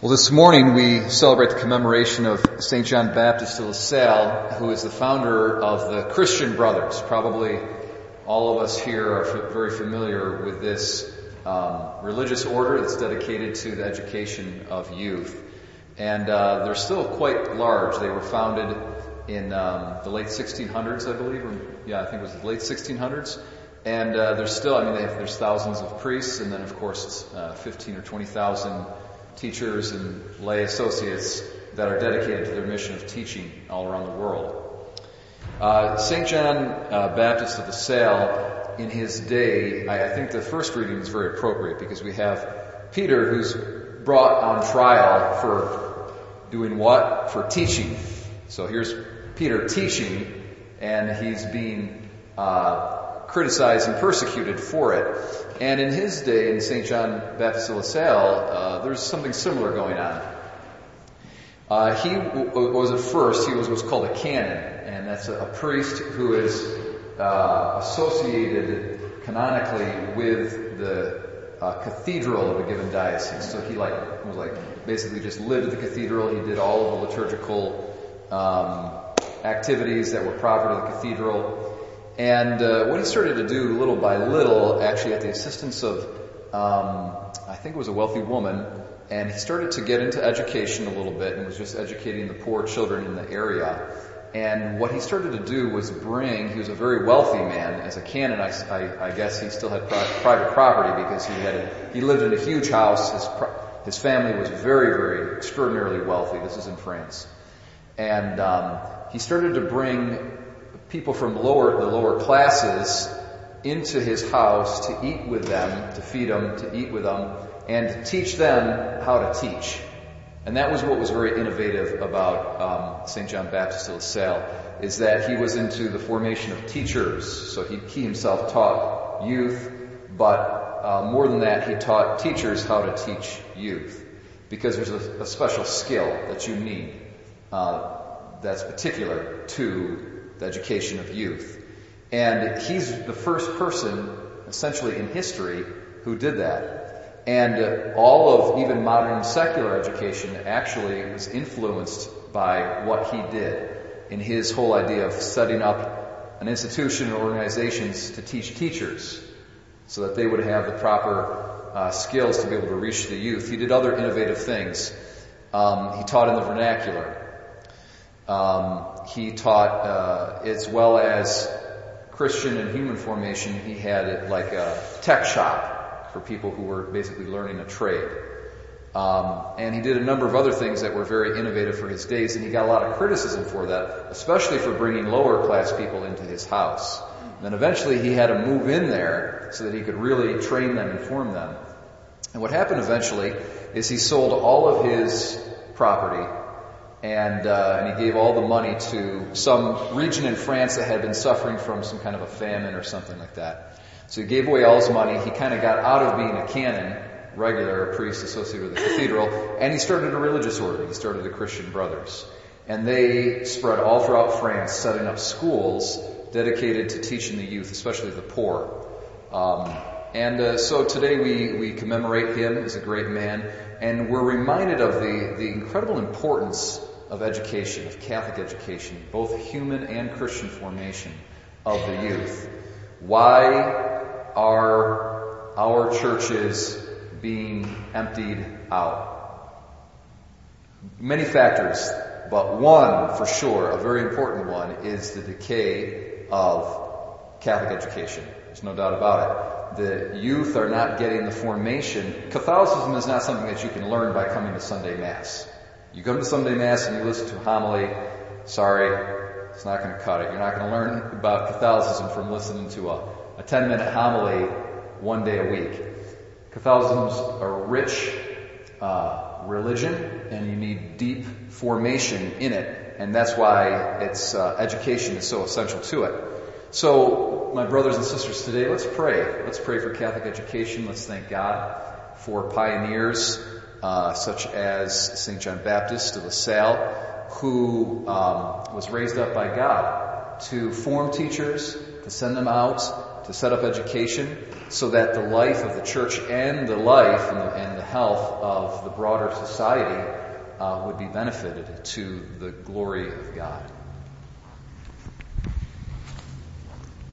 Well, this morning we celebrate the commemoration of St. John Baptist de La Salle, who is the founder of the Christian Brothers. Probably all of us here are very familiar with this um, religious order that's dedicated to the education of youth. And uh, they're still quite large. They were founded in um, the late 1600s, I believe. Or, yeah, I think it was the late 1600s. And uh, there's still, I mean, have, there's thousands of priests, and then of course uh, 15 or 20,000 teachers and lay associates that are dedicated to their mission of teaching all around the world. Uh, St. John uh, Baptist of the Salle, in his day, I, I, think the first reading is very appropriate because we have Peter who's brought on trial for doing what? For teaching. So here's Peter teaching, and he's being uh, criticized and persecuted for it. And in his day, in St. John Baptist de La Salle, uh, there's something similar going on. Uh, he w- was at first, he was what's called a canon, and that's a, a priest who is uh, associated canonically with the uh, cathedral of a given diocese. So he like was like basically just lived at the cathedral. He did all of the liturgical um, activities that were proper to the cathedral. And uh, what he started to do little by little, actually at the assistance of, um, I think it was a wealthy woman, and he started to get into education a little bit and was just educating the poor children in the area. And what he started to do was bring, he was a very wealthy man. As a canon, I, I, I guess he still had pri- private property because he had, a, he lived in a huge house. His, his family was very, very extraordinarily wealthy. This is in France. And um, he started to bring people from lower, the lower classes into his house to eat with them, to feed them, to eat with them, and to teach them how to teach. And that was what was very innovative about um, St. John Baptist de La Salle, is that he was into the formation of teachers. So he, he himself taught youth, but uh, more than that, he taught teachers how to teach youth. Because there's a, a special skill that you need uh, that's particular to the education of youth. And he's the first person, essentially in history, who did that. And all of even modern secular education actually was influenced by what he did in his whole idea of setting up an institution and organizations to teach teachers so that they would have the proper uh, skills to be able to reach the youth. He did other innovative things. Um, he taught in the vernacular. Um, he taught, uh, as well as Christian and human formation, he had it like a tech shop for people who were basically learning a trade. Um, and he did a number of other things that were very innovative for his days, and he got a lot of criticism for that, especially for bringing lower class people into his house. And then eventually he had to move in there so that he could really train them and form them. And what happened eventually is he sold all of his property and, uh, and he gave all the money to some region in France that had been suffering from some kind of a famine or something like that. So he gave away all his money. He kind of got out of being a canon, regular, priest associated with the cathedral, and he started a religious order. He started the Christian Brothers. And they spread all throughout France, setting up schools dedicated to teaching the youth, especially the poor. Um, and uh, so today we, we commemorate him as a great man, and we're reminded of the, the incredible importance of education, of Catholic education, both human and Christian formation of the youth. Why are our churches being emptied out? Many factors, but one for sure, a very important one, is the decay of Catholic education. There's no doubt about it. The youth are not getting the formation. Catholicism is not something that you can learn by coming to Sunday Mass. You come to Sunday Mass and you listen to a homily, sorry, it's not going to cut it. You're not going to learn about Catholicism from listening to a, a 10 minute homily one day a week. Catholicism is a rich uh, religion and you need deep formation in it and that's why its uh, education is so essential to it. So, my brothers and sisters today, let's pray. Let's pray for Catholic education. Let's thank God for pioneers uh, such as St. John Baptist de La Salle, who um, was raised up by God to form teachers, to send them out to set up education so that the life of the church and the life and the, and the health of the broader society uh, would be benefited to the glory of God.